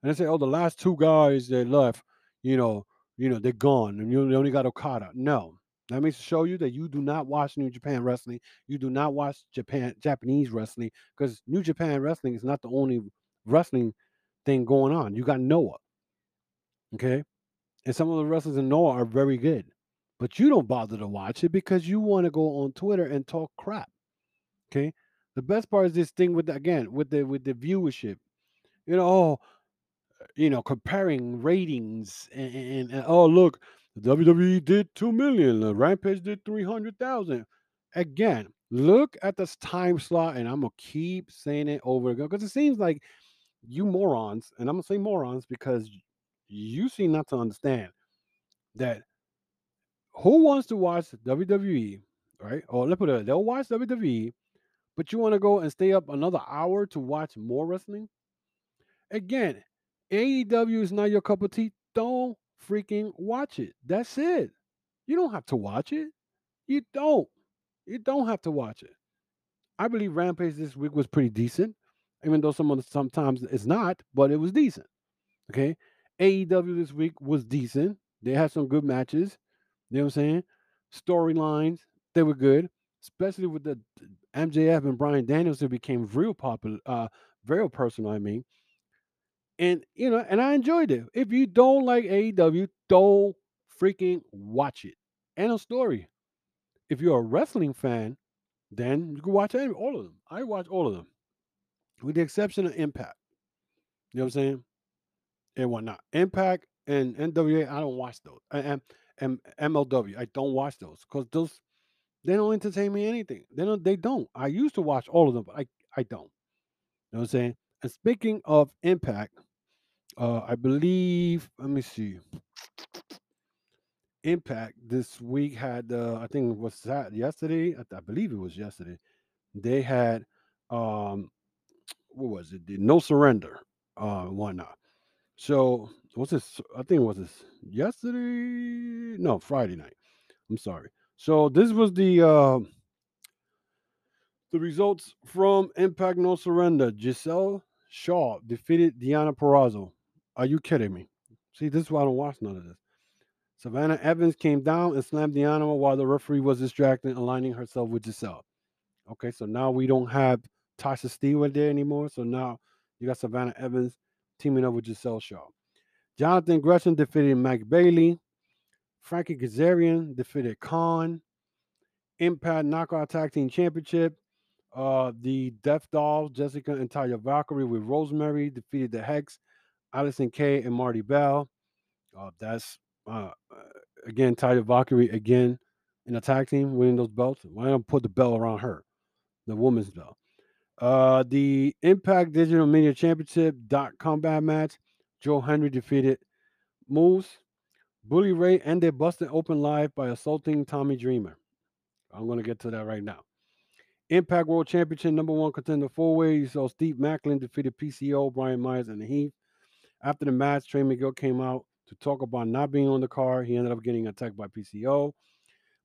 And they say, oh, the last two guys that left, you know, you know, they're gone and you only got Okada. No, that means to show you that you do not watch New Japan Wrestling. You do not watch Japan Japanese wrestling because New Japan Wrestling is not the only wrestling thing going on. You got Noah. Okay. And some of the wrestlers in Noah are very good. But you don't bother to watch it because you want to go on Twitter and talk crap. Okay. The best part is this thing with the, again with the with the viewership. You know, oh, you know, comparing ratings and, and, and oh look, WWE did 2 million. Rampage did 300,000. Again, look at this time slot, and I'm going to keep saying it over again because it seems like you morons, and I'm going to say morons because you seem not to understand that who wants to watch WWE, right? Or let's put it, they'll watch WWE, but you want to go and stay up another hour to watch more wrestling? Again, AEW is not your cup of tea, don't freaking watch it. That's it. You don't have to watch it. You don't. You don't have to watch it. I believe Rampage this week was pretty decent, even though some sometimes it's not, but it was decent. Okay. AEW this week was decent. They had some good matches. You know what I'm saying? Storylines, they were good, especially with the MJF and Bryan Danielson, who became real popular, uh, very personal, I mean. And you know, and I enjoyed it. If you don't like AEW, don't freaking watch it. End of story. If you're a wrestling fan, then you can watch all of them. I watch all of them, with the exception of Impact. You know what I'm saying? And whatnot. Impact and NWA, I don't watch those. And, and MLW, I don't watch those because those they don't entertain me anything. They don't. They don't. I used to watch all of them, but I I don't. You know what I'm saying? And speaking of Impact, uh, I believe. Let me see. Impact this week had uh, I think was that yesterday. I, I believe it was yesterday. They had um what was it? The no surrender, uh, whatnot. So what's this? I think was this yesterday. No, Friday night. I'm sorry. So this was the uh the results from Impact No Surrender. Gisele Shaw defeated Deonna Purrazzo. Are you kidding me? See, this is why I don't watch none of this. Savannah Evans came down and slammed the animal while the referee was distracted, aligning herself with Gisele. Okay, so now we don't have Tasha Steelz there anymore. So now you got Savannah Evans teaming up with Gisele Shaw. Jonathan Gresham defeated Mike Bailey. Frankie Kazarian defeated Kon. Impact Knockout Tag Team Championship. Uh, the Death Dolls, Jessicka and Taya Valkyrie with Rosemary defeated the Hex, Allysin Kay and Marti Belle. Uh, that's uh, again Taya Valkyrie again in a tag team winning those belts. Why don't put the belt around her, the woman's belt? Uh, the Impact Digital Media Championship dot combat match. Joe Hendry defeated Moose. Bully Ray ended Busted Open Live by assaulting Tommy Dreamer. I'm going to get to that right now. Impact World Championship number one contender four way. So Steve Maclin defeated PCO, Brian Myers, and Heath. After the match, Trey Miguel came out to talk about not being on the card. He ended up getting attacked by PCO.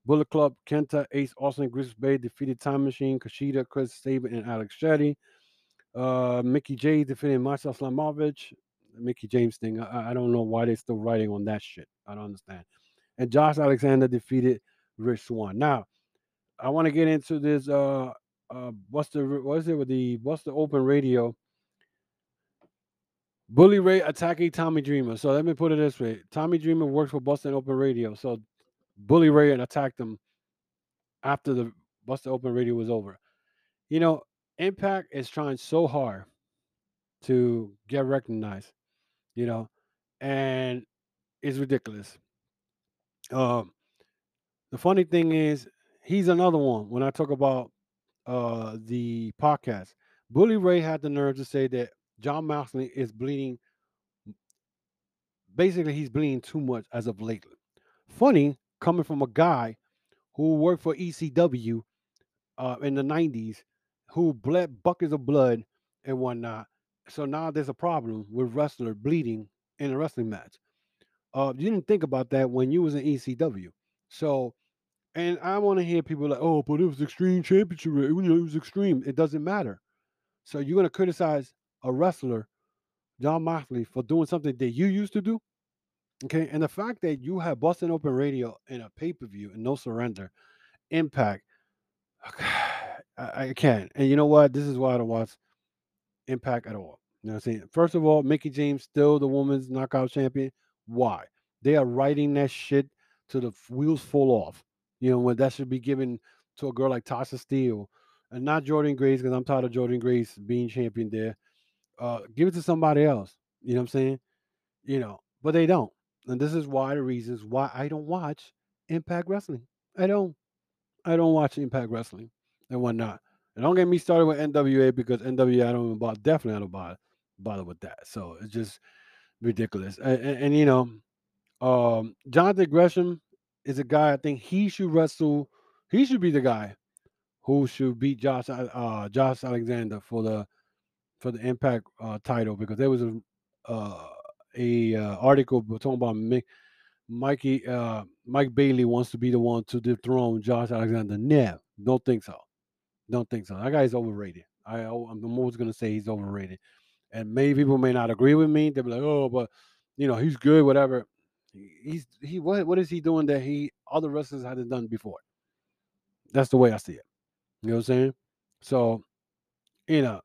Bullet Club, Kenta, Ace, Austin, Chris Bey defeated Time Machine, Kushida, Chris Sabin, and Alex Shelley. Uh, Mickie J defeated Masha Slamovich. Mickie James thing. I, I don't know why they're still writing on that shit. I don't understand. And Josh Alexander defeated Rich Swann. Now, I want to get into this. Uh, uh, what's the what is it with the what's the open radio? Bully Ray attacking Tommy Dreamer. So let me put it this way: Tommy Dreamer works for Busted Open Radio. So Bully Ray and attacked him after the Busted Open Radio was over. You know, Impact is trying so hard to get recognized. You know, and it's ridiculous. Um, the funny thing is, he's another one. When I talk about uh the podcast, Bully Ray had the nerve to say that Jon Moxley is bleeding. Basically, he's bleeding too much as of lately. Funny coming from a guy who worked for ECW uh, in the 90s, who bled buckets of blood and whatnot. So now there's a problem with wrestler bleeding in a wrestling match. Uh, you didn't think about that when you was in ECW. So, and I want to hear people like, oh, but it was extreme championship. It was extreme. It doesn't matter. So you're gonna criticize a wrestler, Jon Moxley, for doing something that you used to do. Okay. And the fact that you have Busted Open Radio in a pay per view and no surrender, impact, I, I can't. And you know what? This is why I don't watch Impact at all. You know what I'm saying? First of all, Mickie James still the women's knockout champion. Why? They are writing that shit to the wheels fall off. You know, when that should be given to a girl like Tasha Steelz and not Jordynne Grace, because I'm tired of Jordynne Grace being champion there. Uh, give it to somebody else. You know what I'm saying? You know, but they don't. And this is why the reasons why I don't watch Impact Wrestling. I don't. I don't watch Impact Wrestling and whatnot. And don't get me started with NWA because NWA I don't even bother. Definitely I don't bother bother with that. So it's just ridiculous. And, and, and you know, um, Jonathan Gresham is a guy I think he should wrestle. He should be the guy who should beat Josh uh, Josh Alexander for the for the Impact uh, title because there was a uh, a uh, article talking about Mick, Mikey uh, Mike Bailey wants to be the one to dethrone Josh Alexander. No, don't think so. Don't think so. That guy's overrated. I I'm always gonna say he's overrated, and many people may not agree with me. They'll be like, oh, but you know he's good, whatever. He's he what what is he doing that he other wrestlers hadn't done before? That's the way I see it. You know what I'm saying? So, you know,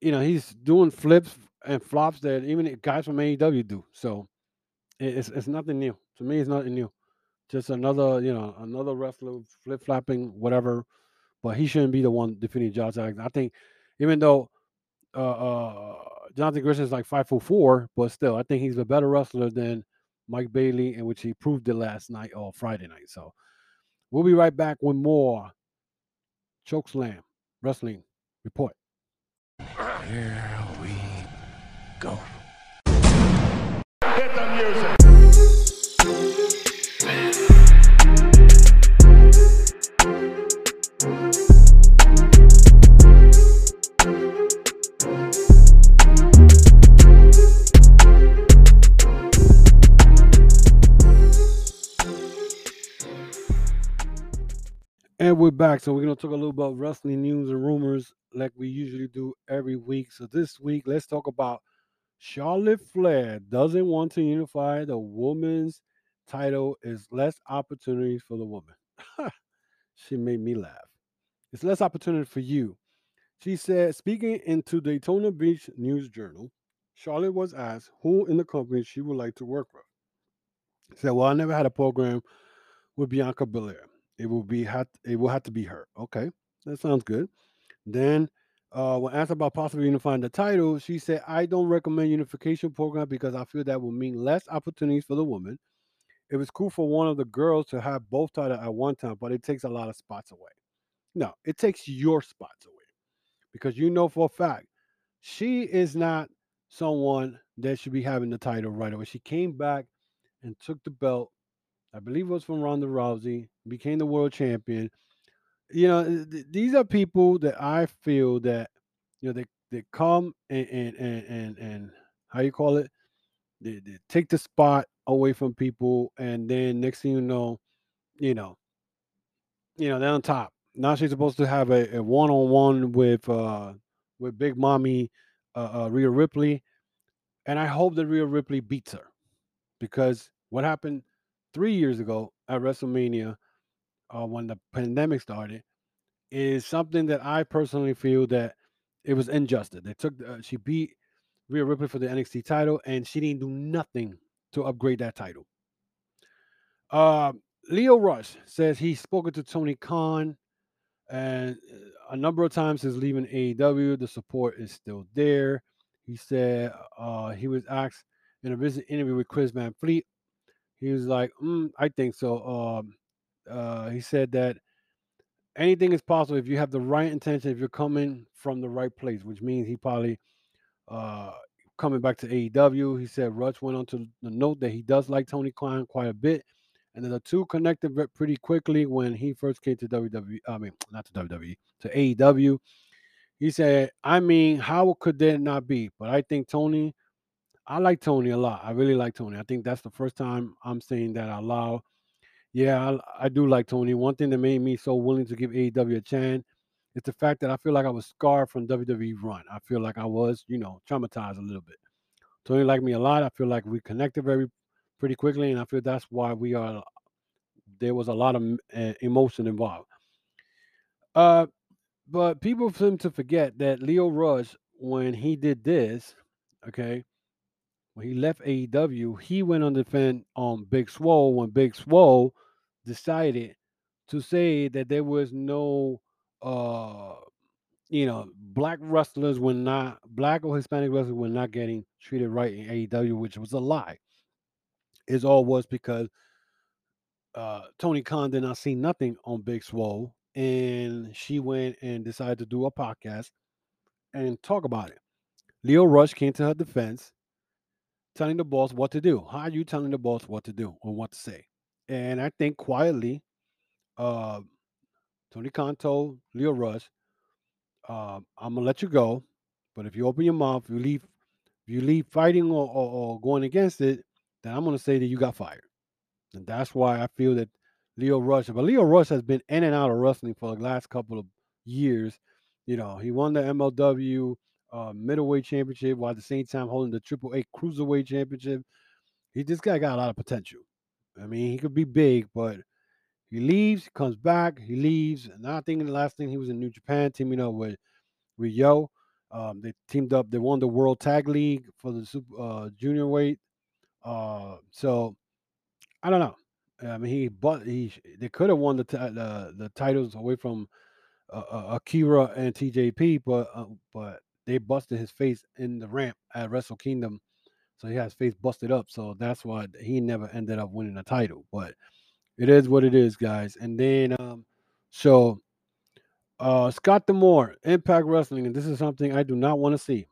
you know, he's doing flips and flops that even guys from AEW do. So it's it's nothing new. To me, it's nothing new. Just another, you know, another wrestler flip flopping, whatever. But he shouldn't be the one defeating Josh Alexander. I think, even though uh, uh Jonathan Gresham is like five foot four, but still, I think he's a better wrestler than Mike Bailey, in which he proved it last night or Friday night. So we'll be right back with more Chokeslam Wrestling Report. Here we go. And we're back. So we're gonna talk a little about wrestling news and rumors like we usually do every week. So this week, let's talk about Charlotte Flair doesn't want to unify the women's title is less opportunities for the woman. she made me laugh. It's less opportunity for you. She said, speaking into Daytona Beach News Journal, Charlotte was asked who in the company she would like to work with. She said, Well, I never had a program with Bianca Belair. It will be had it will have to be her. Okay, that sounds good. Then uh when asked about possibly unifying the title, she said, I don't recommend unification program because I feel that will mean less opportunities for the woman. It was cool for one of the girls to have both titles at one time, but it takes a lot of spots away. No, it takes your spots away because you know for a fact she is not someone that should be having the title right away. She came back and took the belt. I believe it was from Ronda Rousey, became the world champion. You know, th- th- these are people that I feel that you know they they come and and and and, and how you call it, they, they take the spot away from people, and then next thing you know, you know, you know they're on top. Now she's supposed to have a, a one-on-one with uh with Big Mommy uh, uh Rhea Ripley, and I hope that Rhea Ripley beats her because what happened three years ago at WrestleMania uh, when the pandemic started is something that I personally feel that it was injustice. They took uh, she beat Rhea Ripley for the NXT title, and she didn't do nothing to upgrade that title. Uh, Lio Rush says he's spoken to Tony Khan, and uh, a number of times since leaving AEW, the support is still there. He said uh, he was asked in a recent interview with Chris Van Vliet. He was like, mm, "I think so." Um, uh, he said that anything is possible if you have the right intention, if you're coming from the right place, which means he probably uh, coming back to AEW. He said Rush went on to the note that he does like Tony Khan quite a bit, and the two connected pretty quickly when he first came to WWE. I mean, not to WWE, to AEW. He said, "I mean, how could there not be?" But I think Tony. I like Tony a lot. I really like Tony. I think that's the first time I'm saying that out loud. Yeah, I, I do like Tony. One thing that made me so willing to give AEW a chance is the fact that I feel like I was scarred from WWE run. I feel like I was, you know, traumatized a little bit. Tony liked me a lot. I feel like we connected very pretty quickly, and I feel that's why we are. There was a lot of uh, emotion involved. Uh, but people seem to forget that Lio Rush, when he did this, okay, when he left AEW, he went on defend on Big Swole when Big Swole decided to say that there was no uh you know black wrestlers were not black or Hispanic wrestlers were not getting treated right in AEW, which was a lie. It all was because uh Tony Khan did not see nothing on Big Swole, and she went and decided to do a podcast and talk about it. Lio Rush came to her defense, telling the boss what to do. How are you telling the boss what to do or what to say? And I think quietly, uh, Tony told Lio Rush, uh, "I'm gonna let you go, but if you open your mouth, you leave, if you leave fighting or, or, or going against it, then I'm to say that you got fired. And that's why I feel that Lio Rush, but Lio Rush has been in and out of wrestling for the last couple of years. You know, he won the MLW uh, middleweight championship while at the same time holding the Triple A cruiserweight championship. He this guy got a lot of potential. I mean, he could be big, but he leaves, comes back, he leaves. And I think the last thing he was in New Japan, teaming up with with YOH. Um, they teamed up. They won the World Tag League for the super, uh, junior weight. Uh, so I don't know. I mean, he but he they could have won the t- the the titles away from uh, uh, Akira and TJP, but uh, but they busted his face in the ramp at Wrestle Kingdom, so he has his face busted up. So that's why he never ended up winning a title. But it is what it is, guys. And then um, so uh Scott D'Amore, Impact Wrestling, and this is something I do not want to see.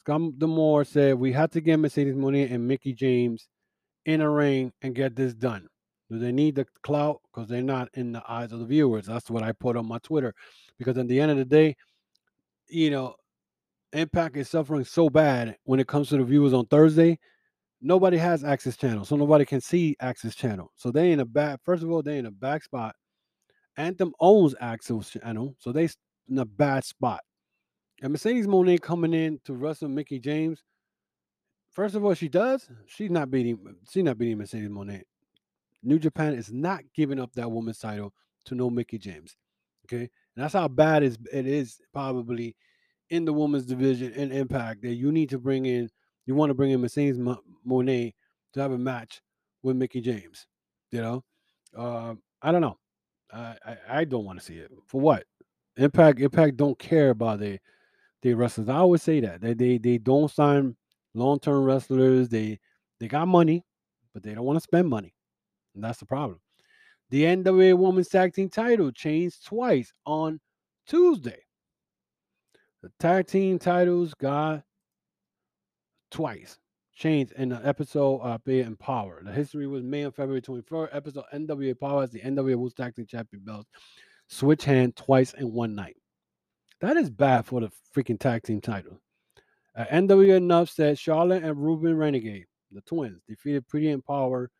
Scott D'Amore said we had to get Mercedes Moné and Mickie James in a ring and get this done. Do they need the clout? Because they're not in the eyes of the viewers. That's what I put on my Twitter. Because at the end of the day, you know, Impact is suffering so bad when it comes to the viewers on Thursday. Nobody has Access Channel, so nobody can see Access Channel. So they in a bad. First of all, they in a back spot. Anthem owns Access Channel, so they in a bad spot. And Mercedes Moné coming in to wrestle Mickie James. First of all, she does. She's not beating. She's not beating Mercedes Moné. New Japan is not giving up that woman's title to no Mickie James. Okay, and that's how bad it is probably in the women's division in Impact that you need to bring in. You want to bring in Mercedes Moné to have a match with Mickie James. You know, uh, I don't know. I, I, I don't want to see it for what Impact. Impact don't care about the the wrestlers. I always say that they they they don't sign long term wrestlers. They they got money, but they don't want to spend money. And that's the problem. The NWA Women's Tag Team title changed twice on Tuesday. The tag team titles got twice changed in the episode of Being Empowered. The history was made on February 24th. Episode NWA Power as the NWA Women's Tag Team Champion belts switch hand twice in one night. That is bad for the freaking tag team title. Uh, NWA Enough said Charlotte and Robyn Renegade, the twins, defeated Pretty Empowered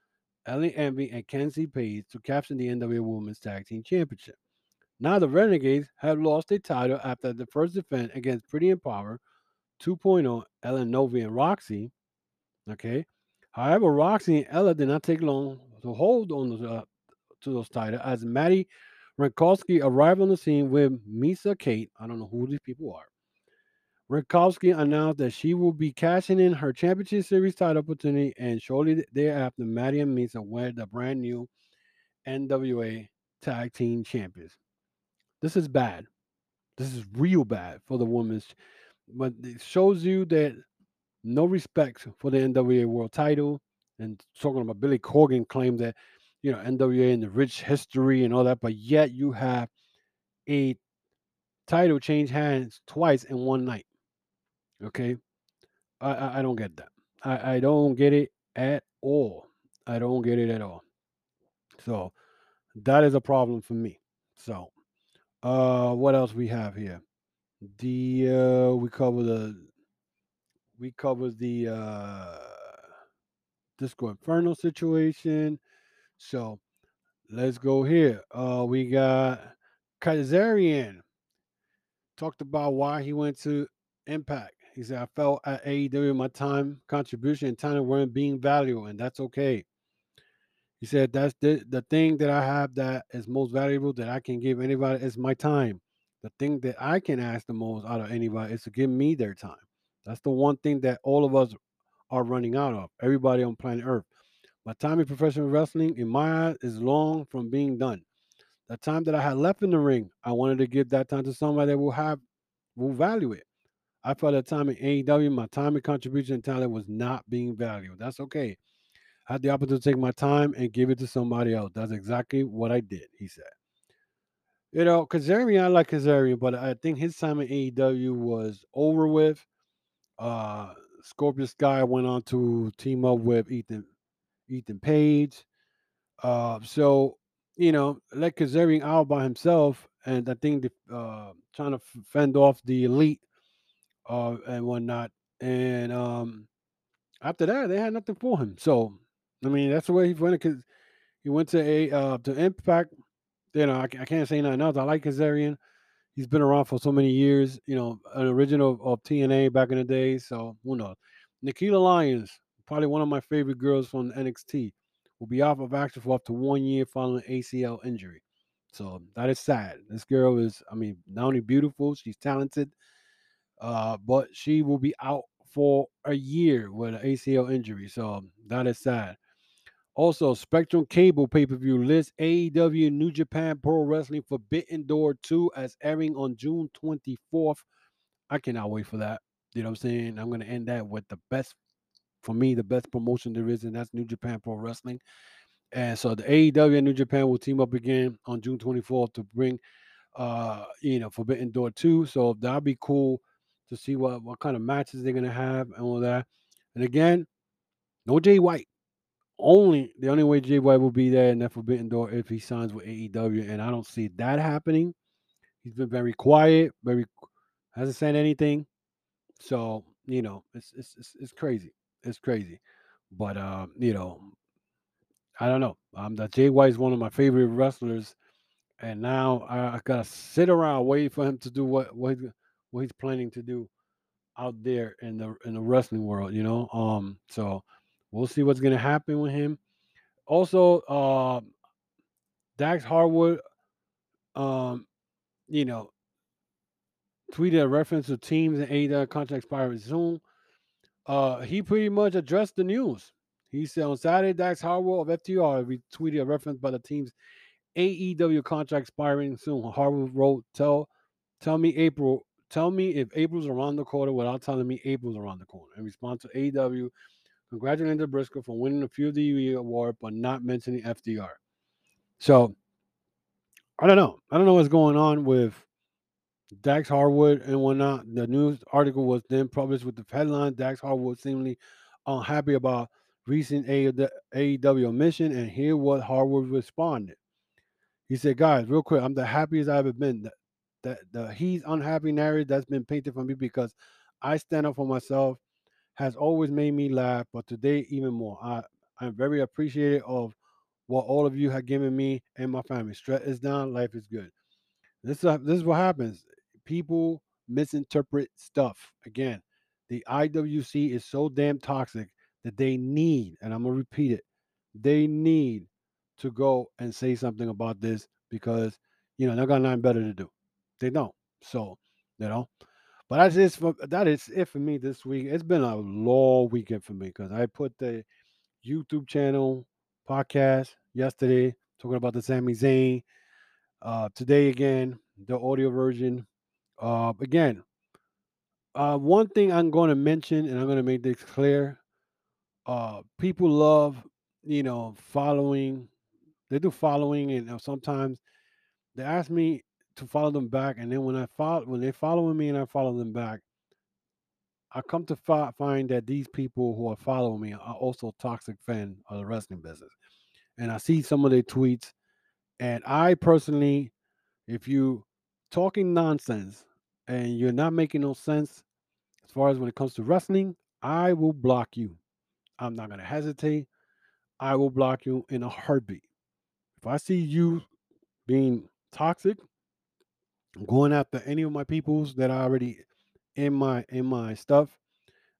Ella Envy, and Kenzie Paige to capture the NWA Women's Tag Team Championship. Now the Renegades have lost their title after the first defense against Pretty in Power 2.0, Ellen Novi and Roxy. Okay. However, Roxy and Ella did not take long to hold on to, uh, to those titles as Madi Wrenkowski arrived on the scene with Missa Kate. I don't know who these people are. Wrenkowski announced that she will be cashing in her championship series title opportunity, and shortly thereafter, Maddie and Misa wed the brand new NWA Tag Team Champions. This is bad. This is real bad for the women's, but it shows you that no respect for the NWA World Title. And talking about Billy Corgan claimed that you know NWA and the rich history and all that, but yet you have a title change hands twice in one night. Okay, I I, I don't get that. I I don't get it at all. I don't get it at all. So that is a problem for me. So uh what else we have here? The uh we cover the we cover the uh Disco Inferno situation. So let's go here. Uh we got Kazarian talked about why he went to Impact. He said, I felt at AEW my time, contribution, and talent weren't being valued, and that's okay. He said, That's the, the thing that I have that is most valuable that I can give anybody is my time. The thing that I can ask the most out of anybody is to give me their time. That's the one thing that all of us are running out of, everybody on planet Earth. My time in professional wrestling, in my eyes, is long from being done. The time that I had left in the ring, I wanted to give that time to somebody that will have will value it. I felt at time in AEW, my time and contribution and talent was not being valued. That's okay. I had the opportunity to take my time and give it to somebody else. That's exactly what I did, he said. You know, Kazarian, I like Kazarian, but I think his time in AEW was over with. Uh Scorpio Sky went on to team up with Ethan Ethan Page. Uh so you know, let Kazarian out by himself, and I think the, uh, trying to fend off the elite uh, and whatnot. and um, after that, they had nothing for him. So, I mean, that's the way he went because he went to a uh, to Impact. You know, I, I can't say nothing else. I like Kazarian. He's been around for so many years. You know, an original of TNA back in the day. So who knows? Nikkita Lyons, probably one of my favorite girls from NXT, will be off of action for up to one year following ACL injury. So that is sad. This girl is, I mean, not only beautiful, she's talented, uh, but she will be out for a year with an ACL injury. So that is sad. Also, Spectrum Cable pay per view lists AEW New Japan Pro Wrestling Forbidden Door 2 as airing on June 24th. I cannot wait for that. You know what I'm saying? I'm going to end that with the best, for me, the best promotion there is, and that's New Japan Pro Wrestling. And so the AEW and New Japan will team up again on June 24th to bring, uh, you know, Forbidden Door 2. So that'll be cool to see what, what kind of matches they're going to have and all that. And again, no Jay White only the only way Jay White will be there in that Forbidden Door if he signs with AEW, and I don't see that happening. He's been very quiet, very hasn't said anything. So you know, it's it's it's, it's crazy. It's crazy, but um, you know, I don't know. Um, that Jay White is one of my favorite wrestlers, and now I, I gotta sit around waiting for him to do what what he's, what he's planning to do out there in the in the wrestling world. You know, um, so we'll see what's gonna happen with him. Also, uh, Dax Harwood, um, you know, tweeted a reference to teams and AEW contract expiring soon. Uh, he pretty much addressed the news. He said on Saturday, Dax Harwood of FTR retweeted a reference by the team's AEW contract expiring soon. Harwood wrote, "Tell, tell me April. Tell me if April's around the corner without telling me April's around the corner." In response to AEW, congratulating Briscoe for winning a few of the award, but not mentioning FTR. So I don't know. I don't know what's going on with Dax Harwood and whatnot. The news article was then published with the headline Dax Harwood seemingly unhappy about recent AEW omission, and here what Harwood responded. He said, Guys, real quick, I'm the happiest I've ever been. That, that the he's unhappy narrative that's been painted for me because I stand up for myself has always made me laugh, but today even more. I, I'm very appreciative of what all of you have given me and my family. Stress is down, life is good. This is this is what happens. People misinterpret stuff. Again, the IWC is so damn toxic that they need, and I'm gonna repeat it, they need to go and say something about this because you know they got nothing better to do. They don't. So, you know. But that's it for that is it for me this week. It's been a long weekend for me because I put the YouTube channel podcast yesterday talking about the Sami Zayn. Uh, today again, the audio version. Uh, again, uh, one thing I'm going to mention, and I'm going to make this clear. Uh, people love, you know, following. They do following, and sometimes they ask me to follow them back, and then when I follow, when they're following me, and I follow them back, I come to fi- find that these people who are following me are also toxic fan of the wrestling business, and I see some of their tweets, and I personally, if you talking nonsense and you're not making no sense as far as when it comes to wrestling, I will block you. I'm not gonna hesitate. I will block you in a heartbeat. If I see you being toxic, going after any of my peoples that are already in my in my stuff,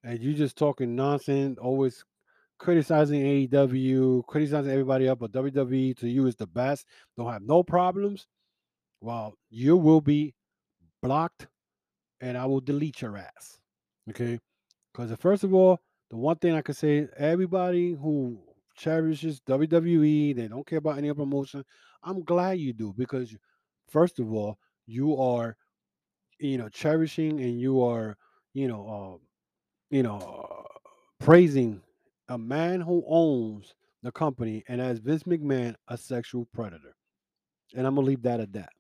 and you just talking nonsense, always criticizing AEW, criticizing everybody up, but WWE to you is the best, don't have no problems. Well, you will be blocked, and I will delete your ass. Okay, because uh, first of all, the one thing I can say, everybody who cherishes WWE, they don't care about any other promotion. I'm glad you do because, first of all, you are, you know, cherishing and you are, you know, uh, you know, uh, praising a man who owns the company and as Vince McMahon a sexual predator. And I'm gonna leave that at that.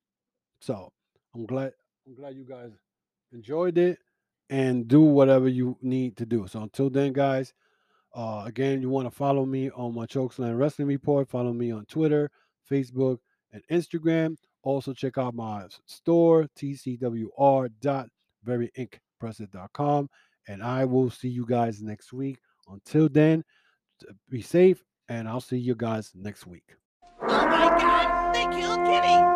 So I'm glad I'm glad you guys enjoyed it and do whatever you need to do. So until then, guys, uh, again, you want to follow me on my Chokeslam Wrestling Report. Follow me on Twitter, Facebook, and Instagram. Also, check out my store, tcwr.veryinc.com. And I will see you guys next week. Until then, be safe, and I'll see you guys next week. Oh my god, they killed Kitty!